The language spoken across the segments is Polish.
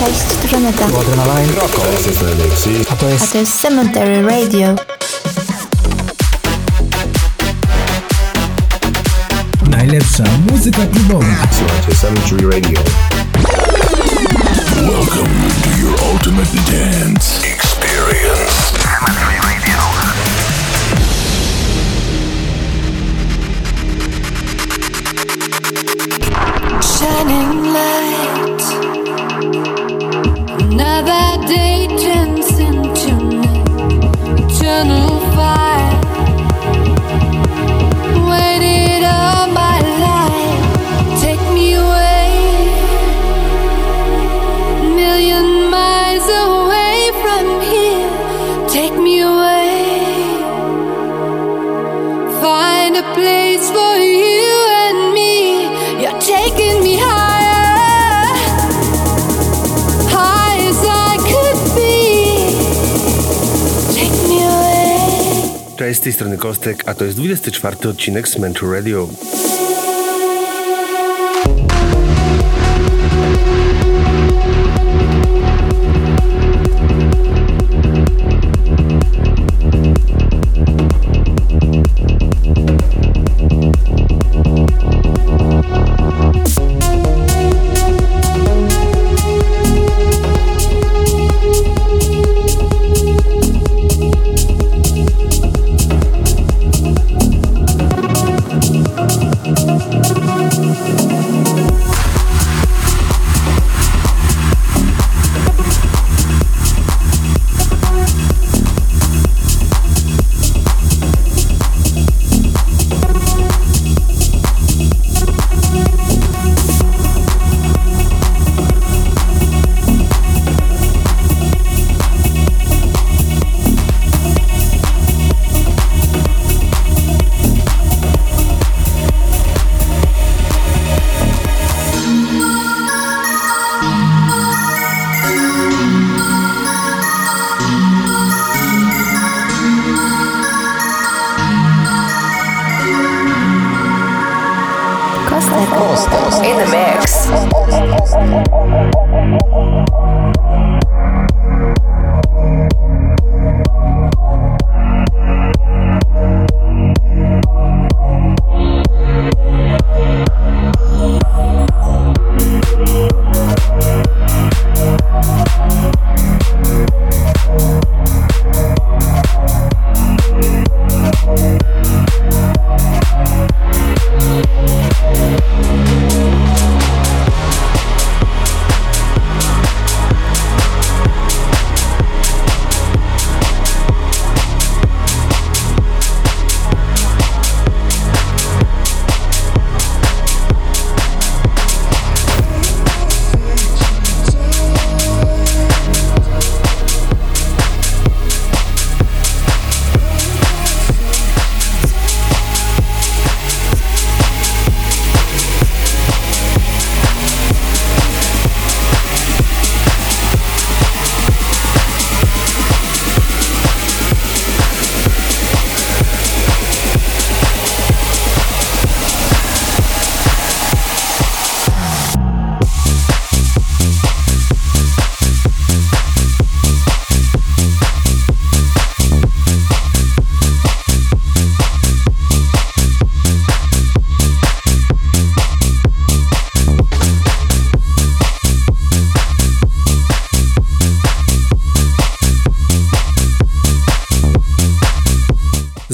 Cześć, tu Żaneta. Tu Adrenaline. Roko. A to A jest to jest Cemetery Radio. Najlepsza muzyka klubowa. Słuchajcie Cemetery Radio. Welcome to your ultimate dance experience. Cemetery Radio. shining light that day. Z tej strony Kostek, a to jest 24 odcinek Cemetery Radio.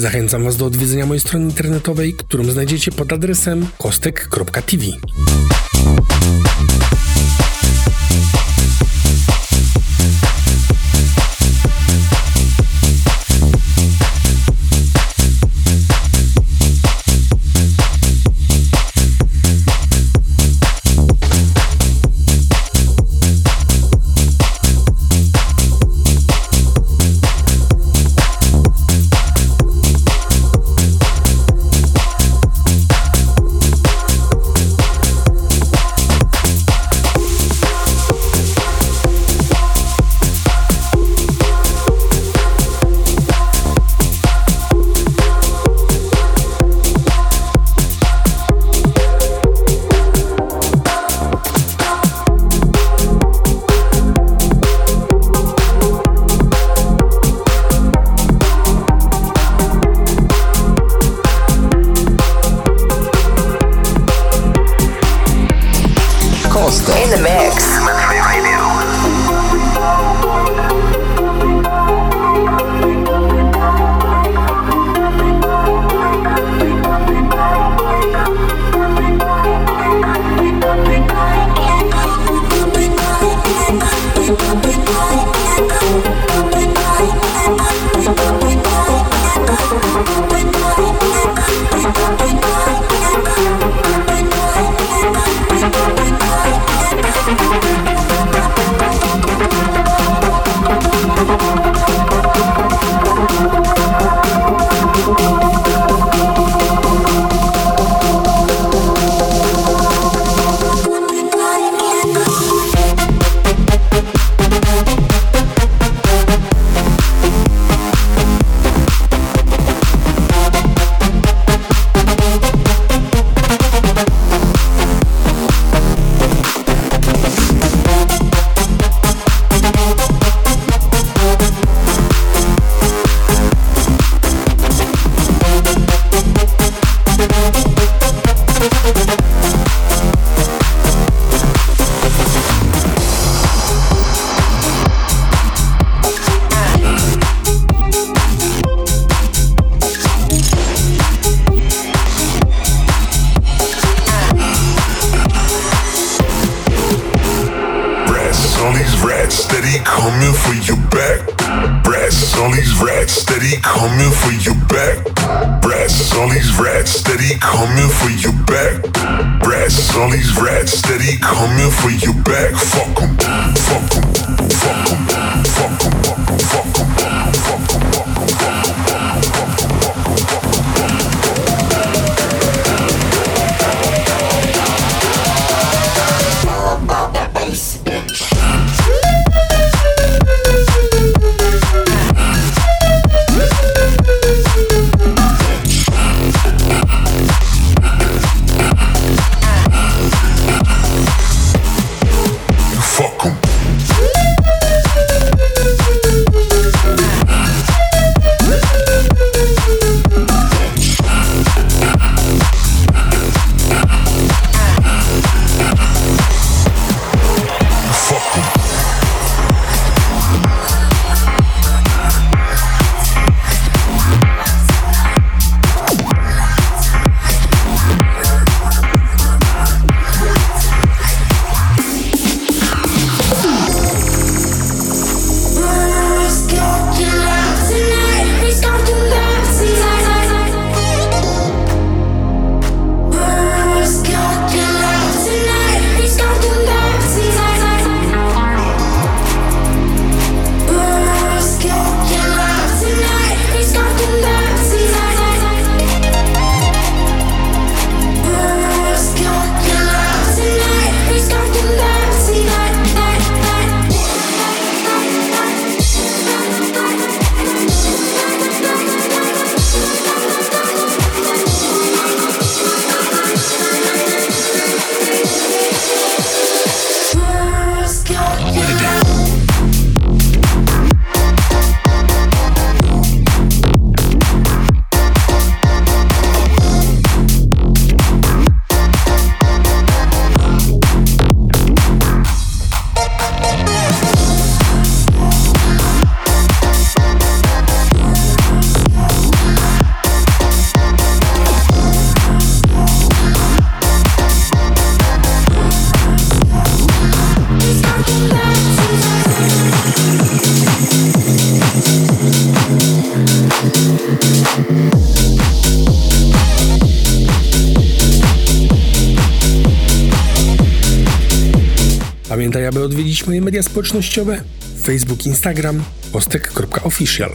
Zachęcam Was do odwiedzenia mojej strony internetowej, którą znajdziecie pod adresem kostek.tv. media społecznościowe Facebook, Instagram, ostek.official.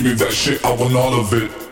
Give me that shit, I want all of it.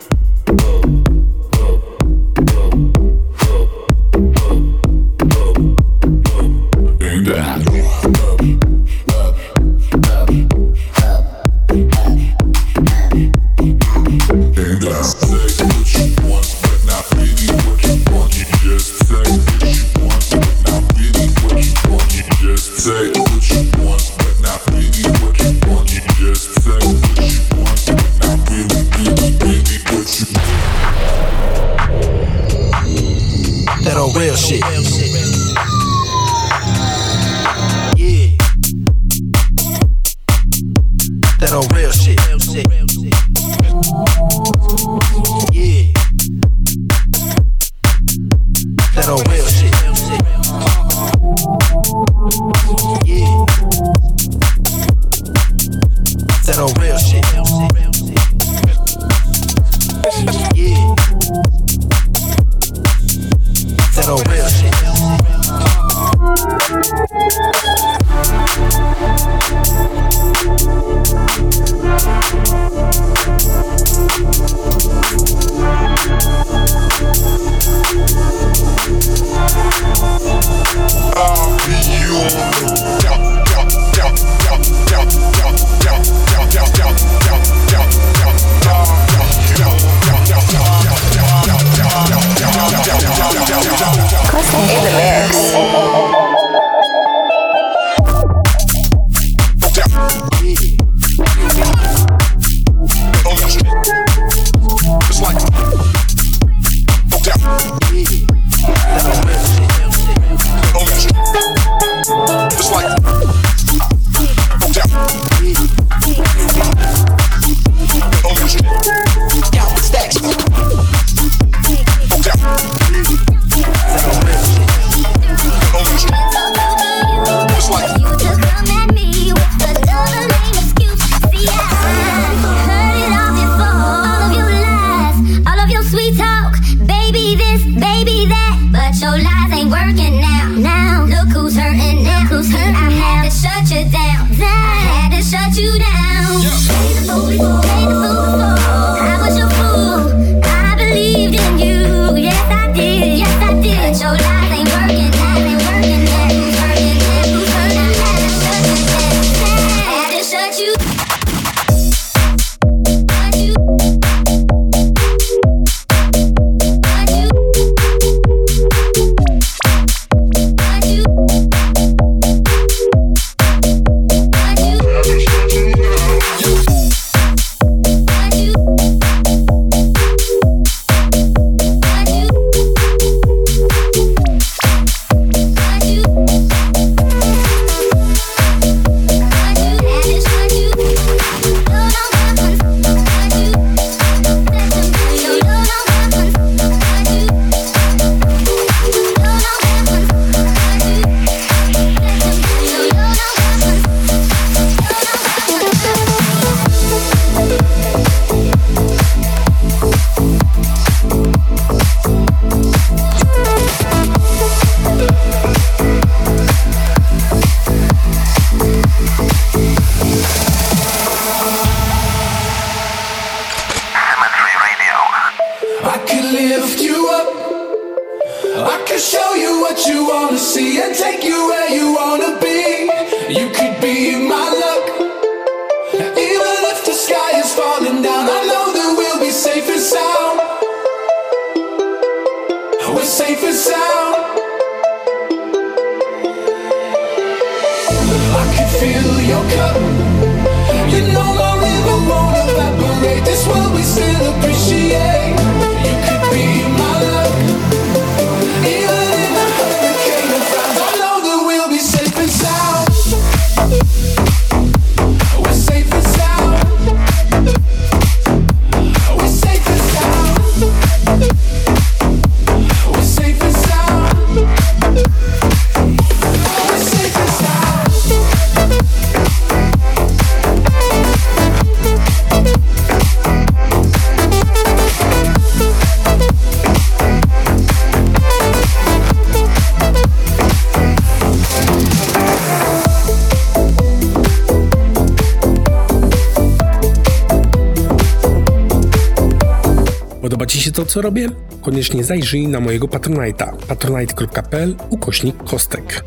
co robię? Koniecznie zajrzyj na mojego Patronite'a patronite.pl ukośnik kostek.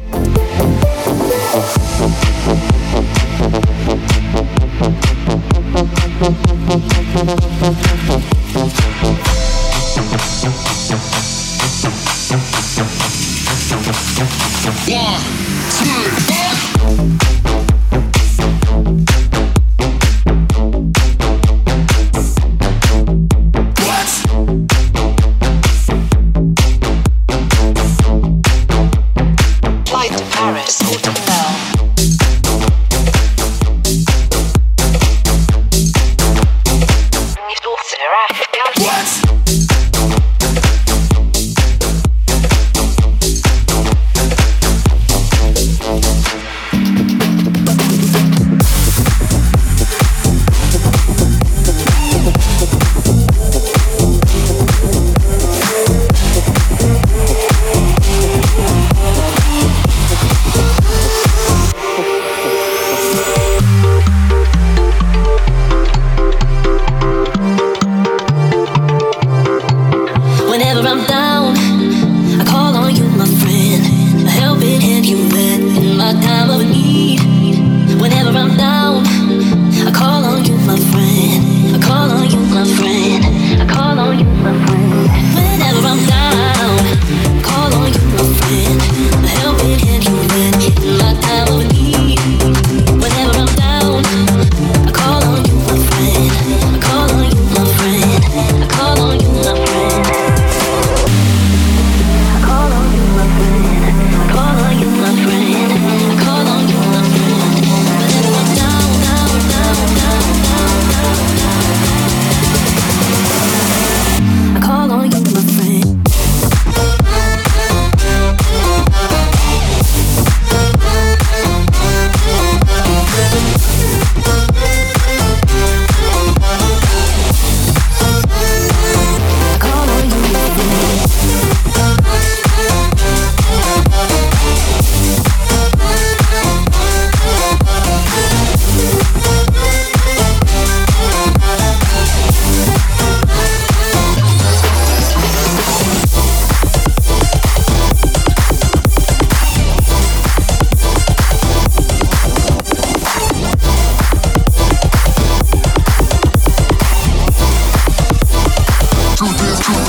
One, two, one.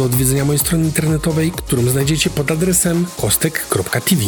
do odwiedzenia mojej strony internetowej, którą znajdziecie pod adresem kostek.tv.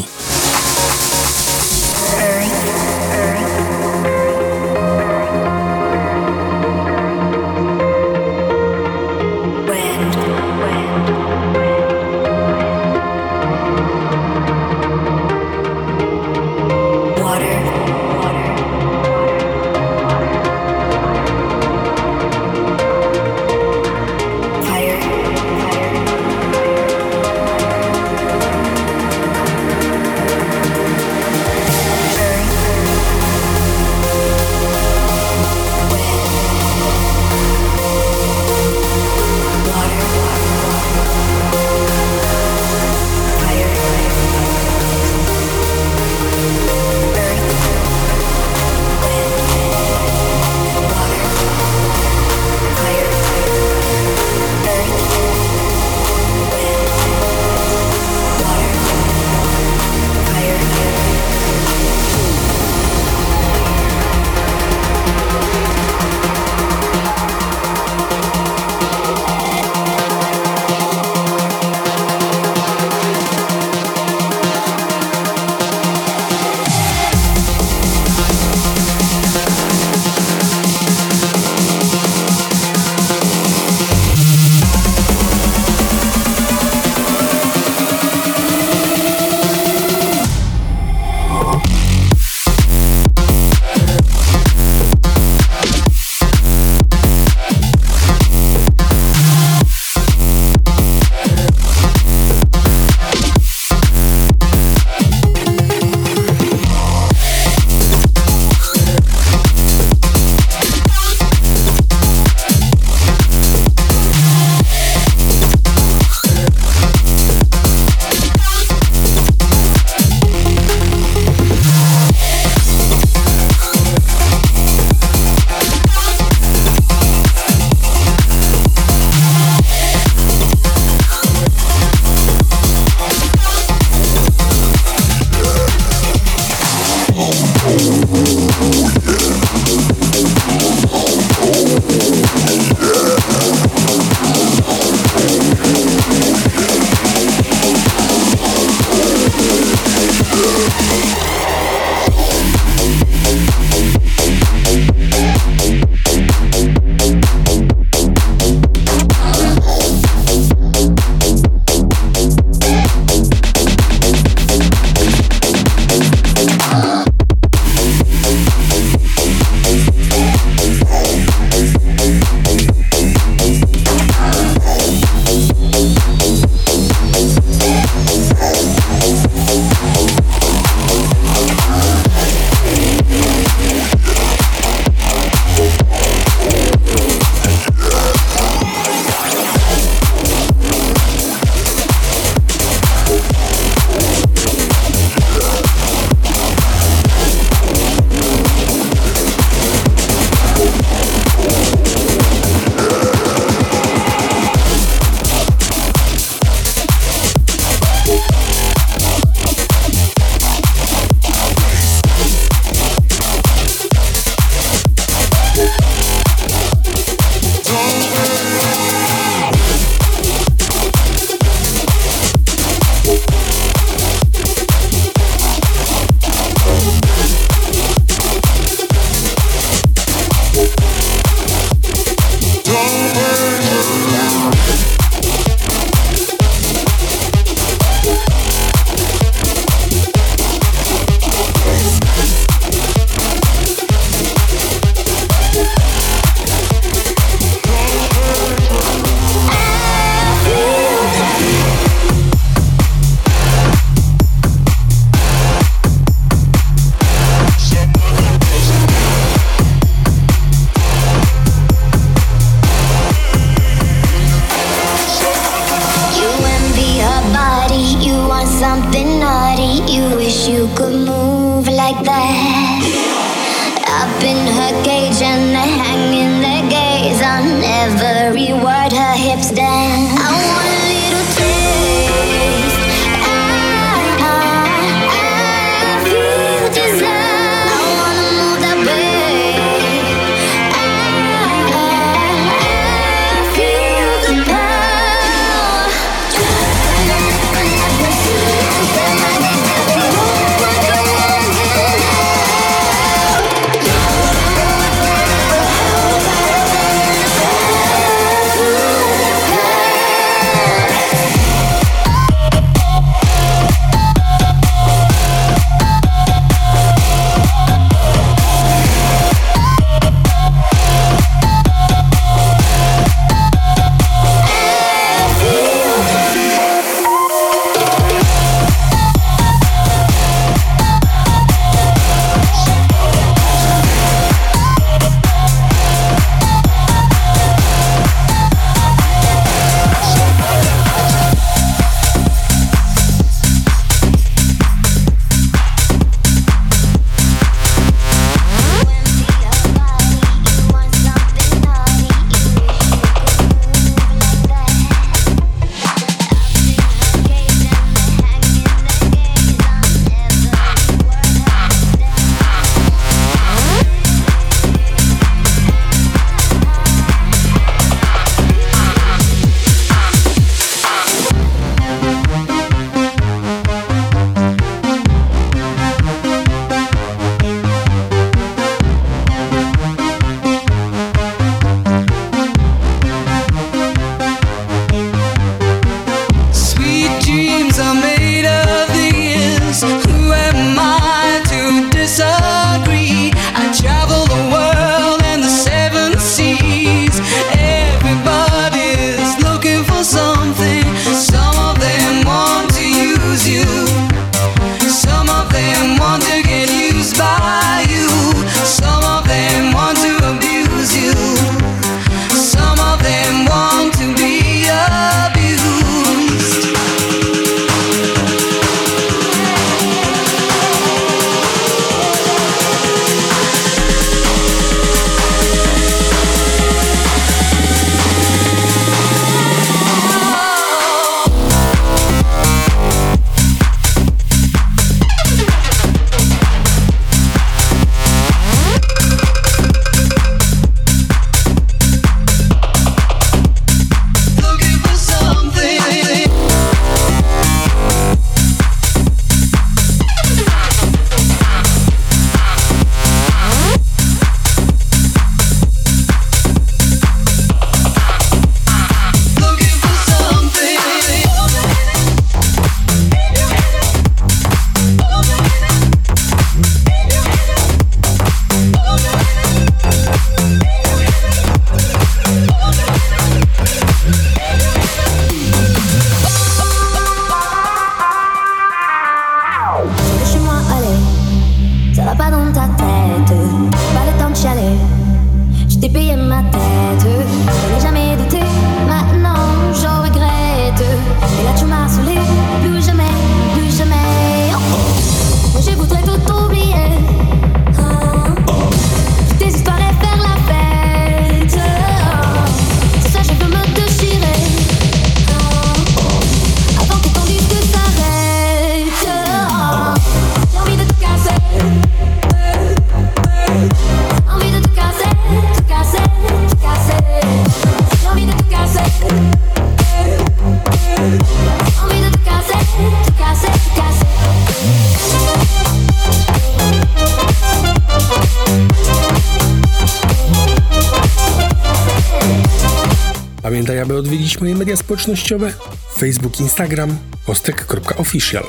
media społecznościowe Facebook, Instagram, postek.official.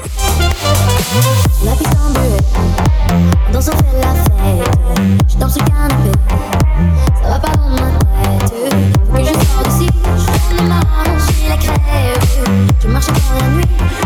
Je marche dans la nuit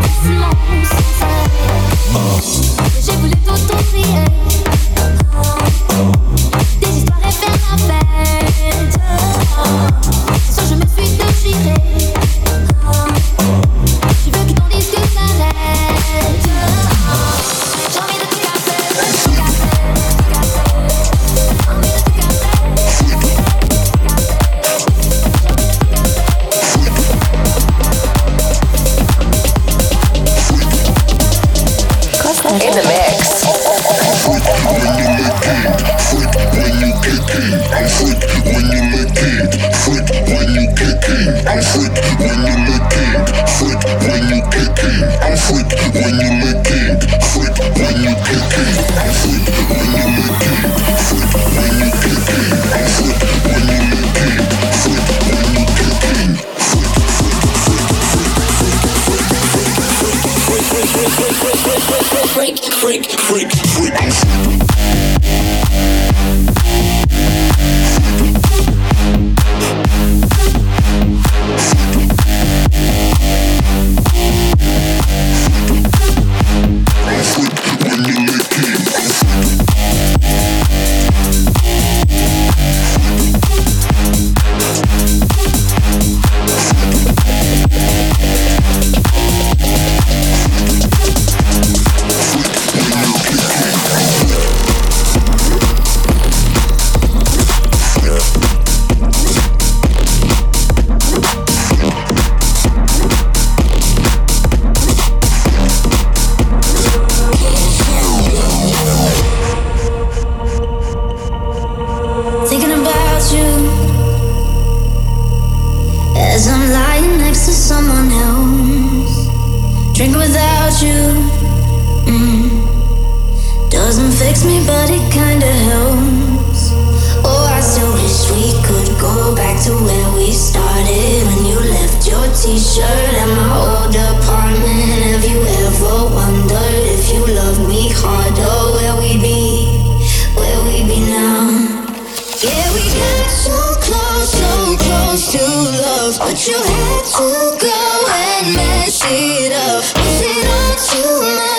you had to go and mess it up. Was it all too much?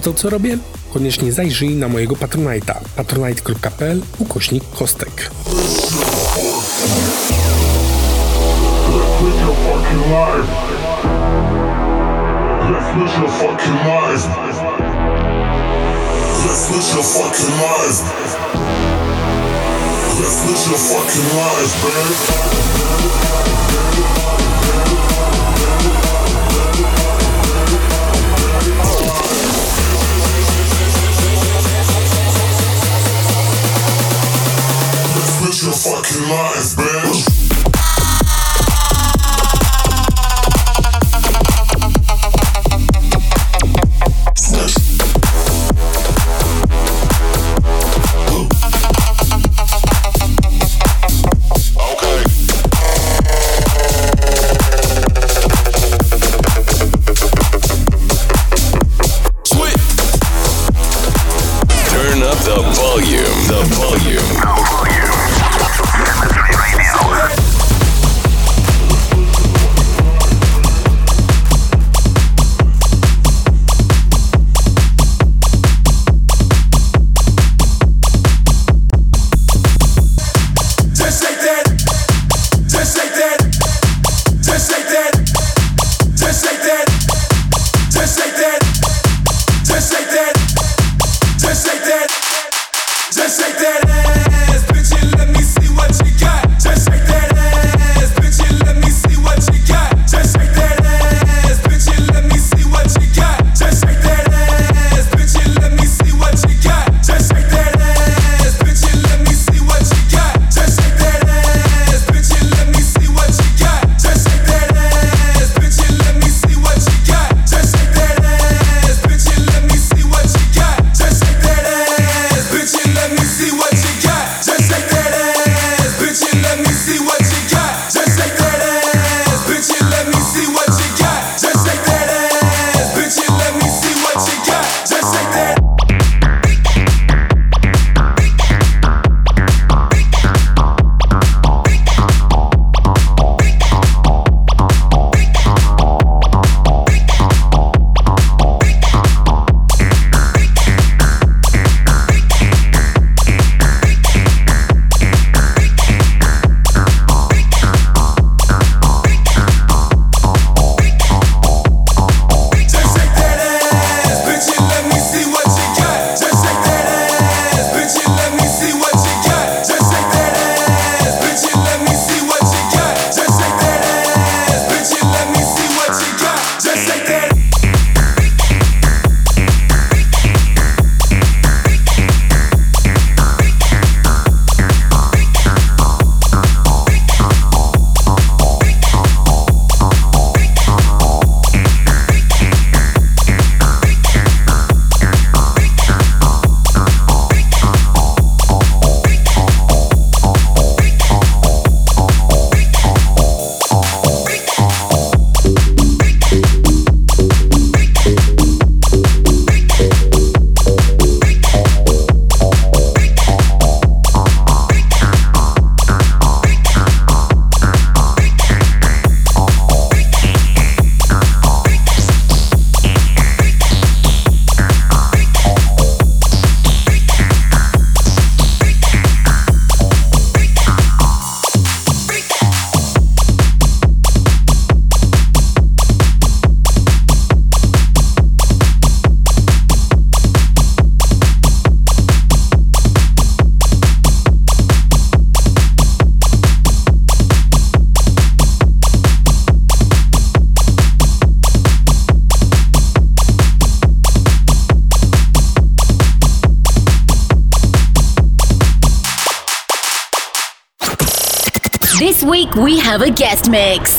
to, co robię? Koniecznie zajrzyj na mojego Patronite'a patronite.pl ukośnik kostek. Let's your fucking man. your fucking life, bitch. Week we have a guest mix.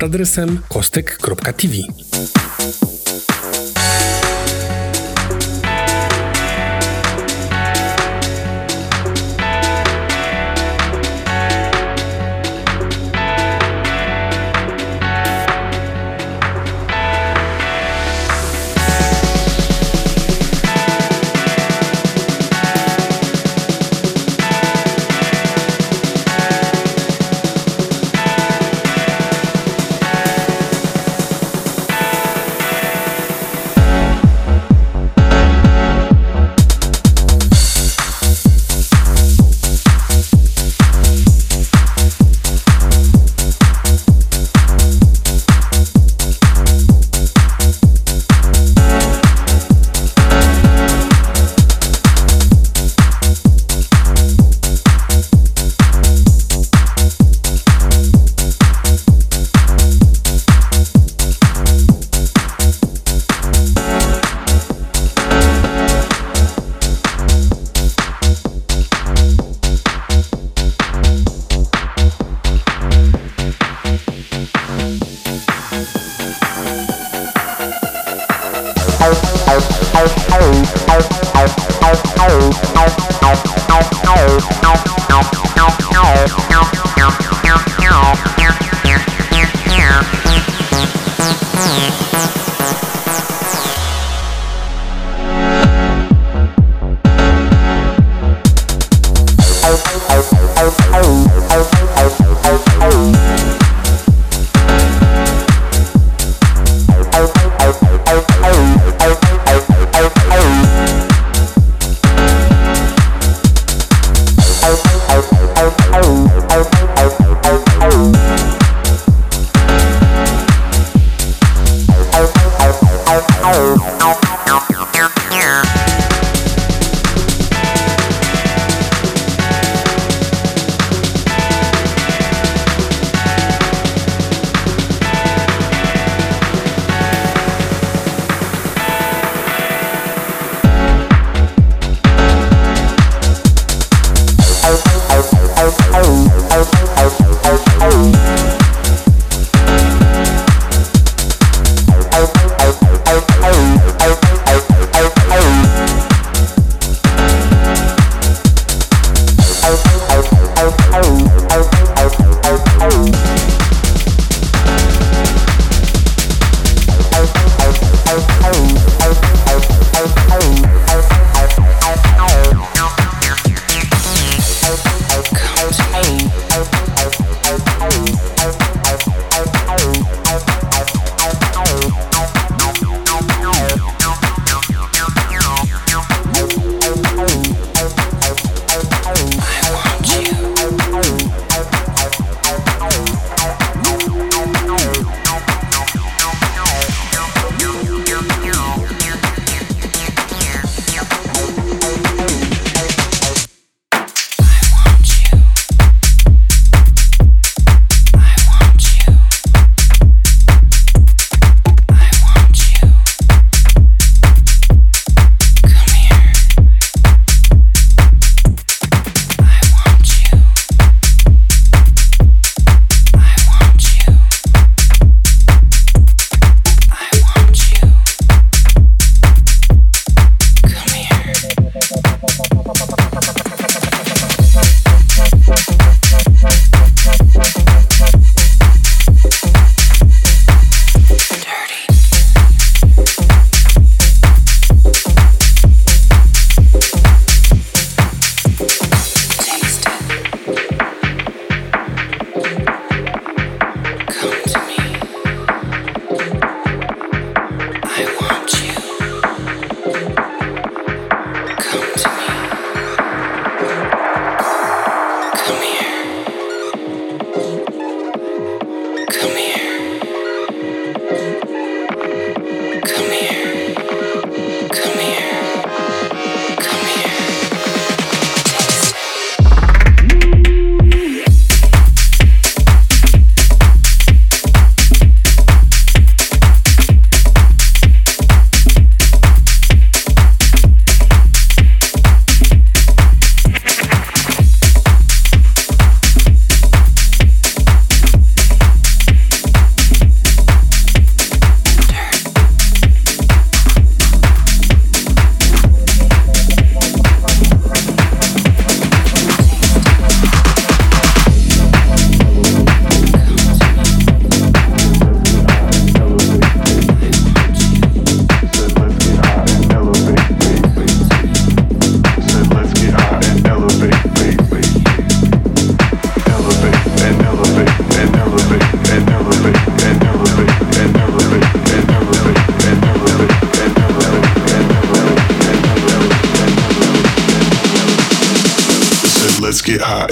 Pod adresem kostek.tv.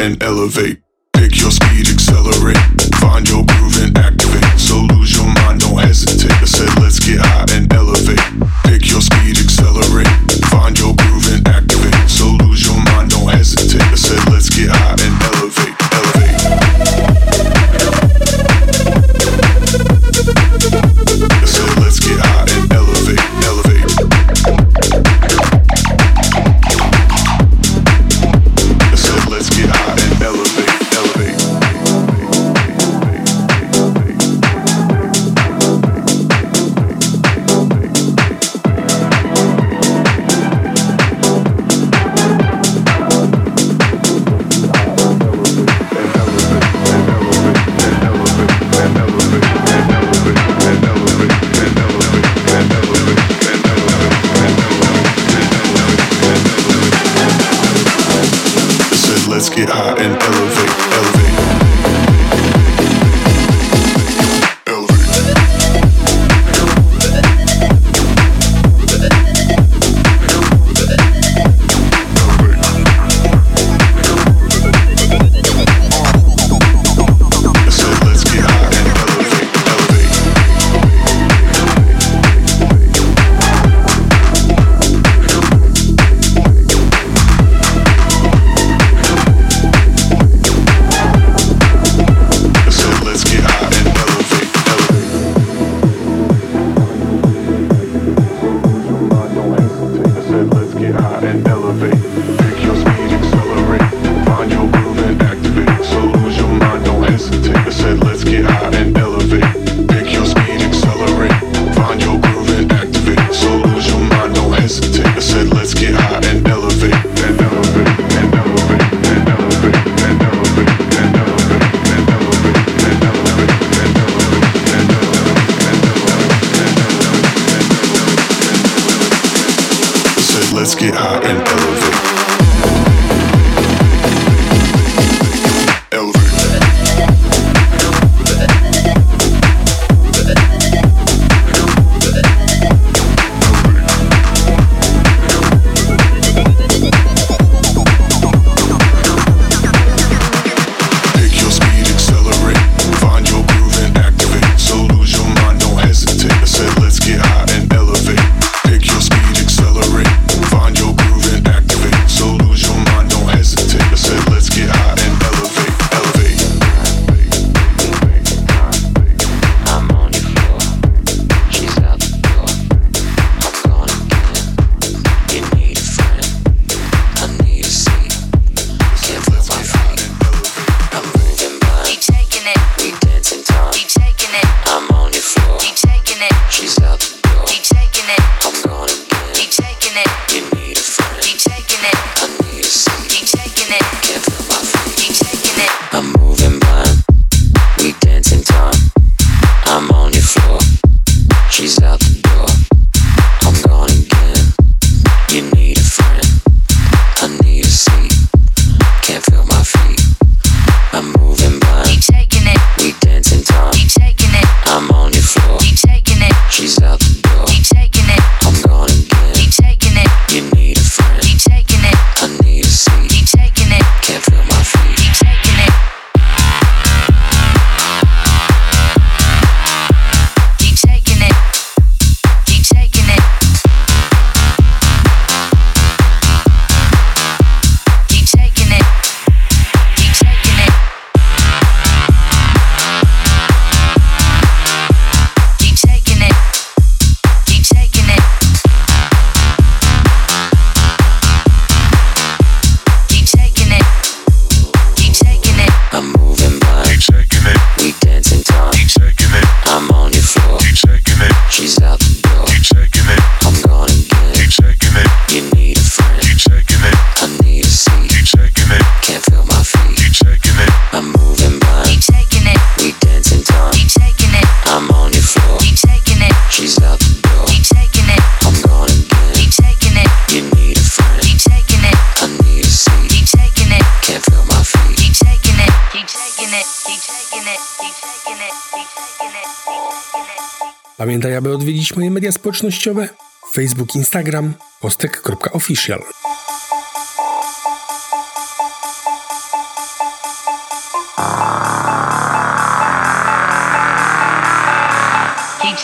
and elevate. społecznościowe, Facebook, Instagram, postek.official. Keep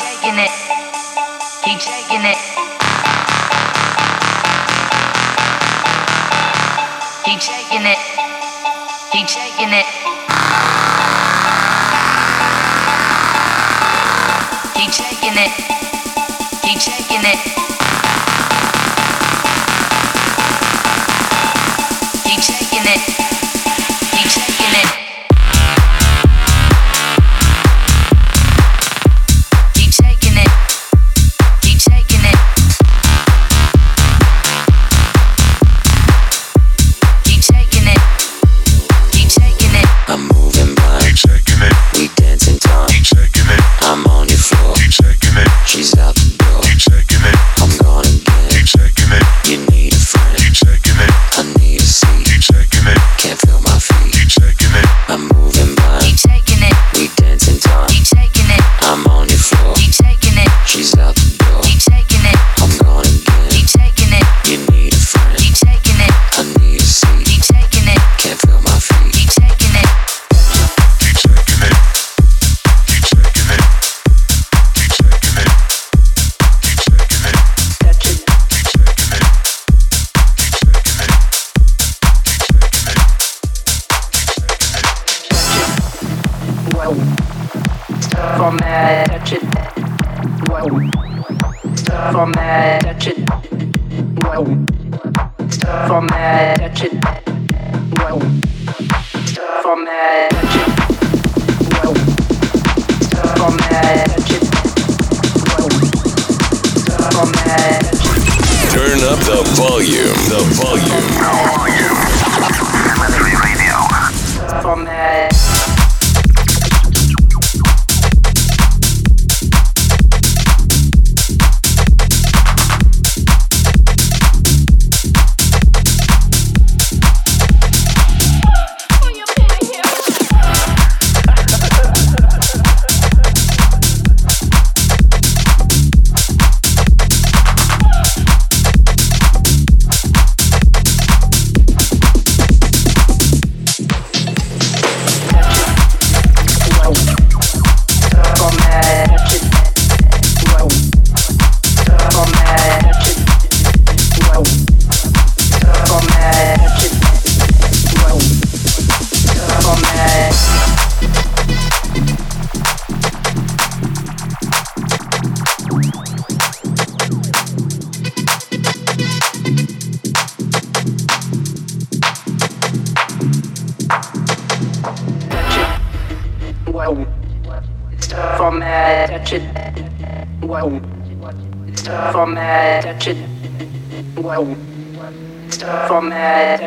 shaking it. ね。from uh,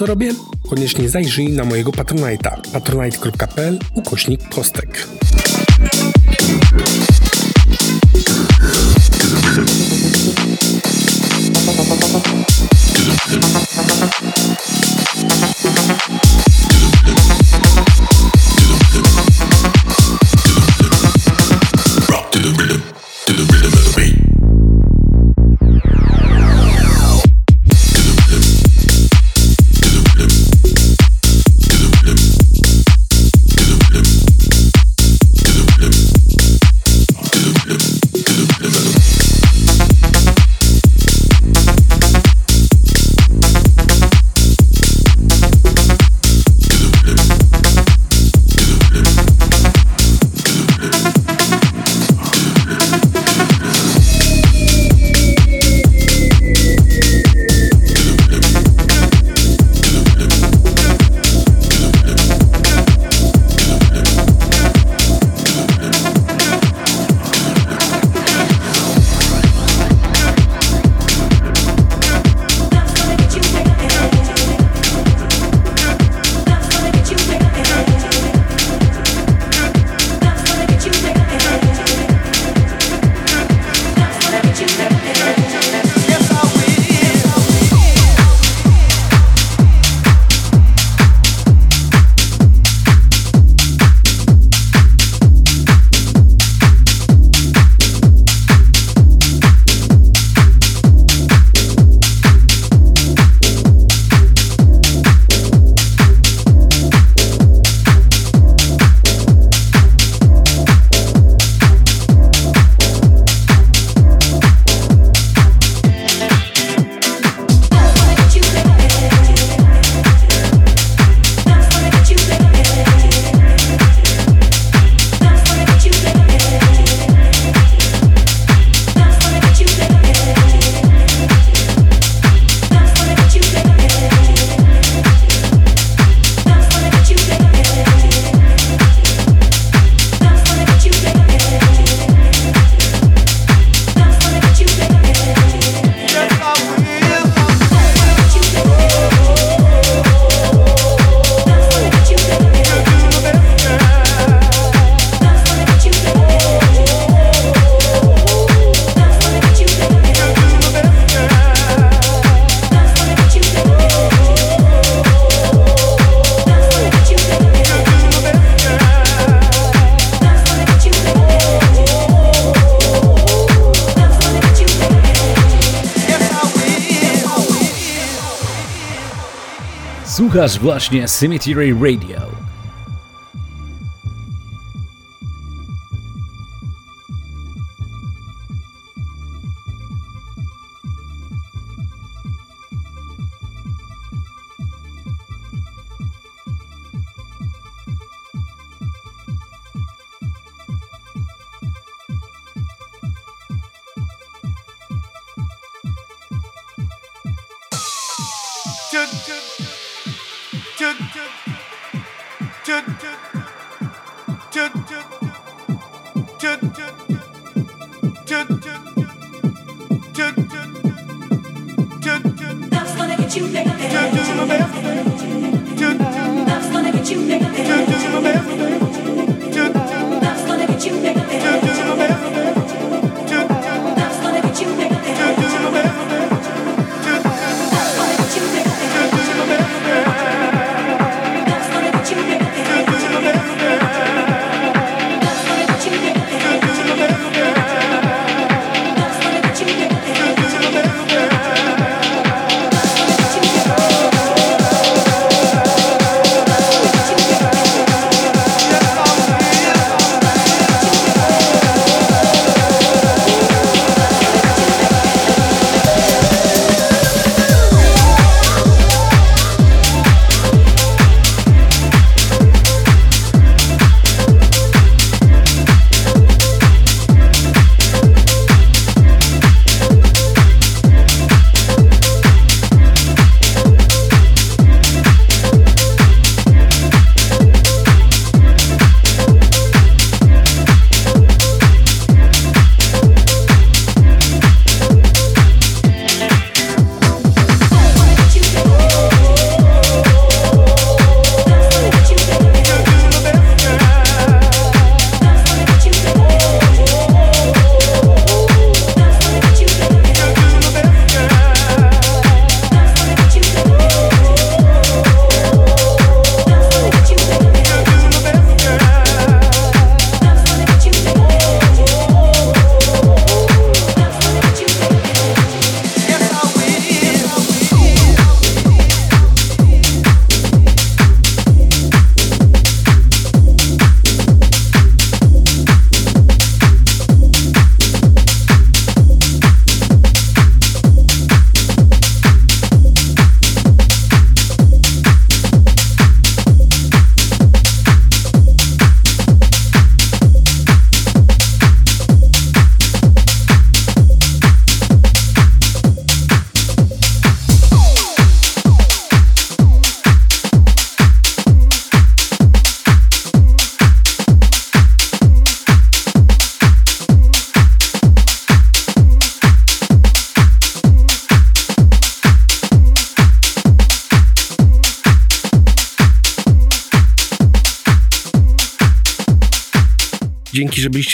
co robię? Koniecznie zajrzyj na mojego Patronite'a patronite.pl ukośnik kostek. Właśnie Cemetery Radio.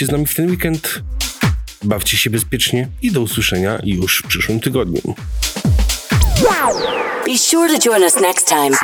Z nami w ten weekend. Bawcie się bezpiecznie i do usłyszenia już w przyszłym tygodniu. Be sure to join us next time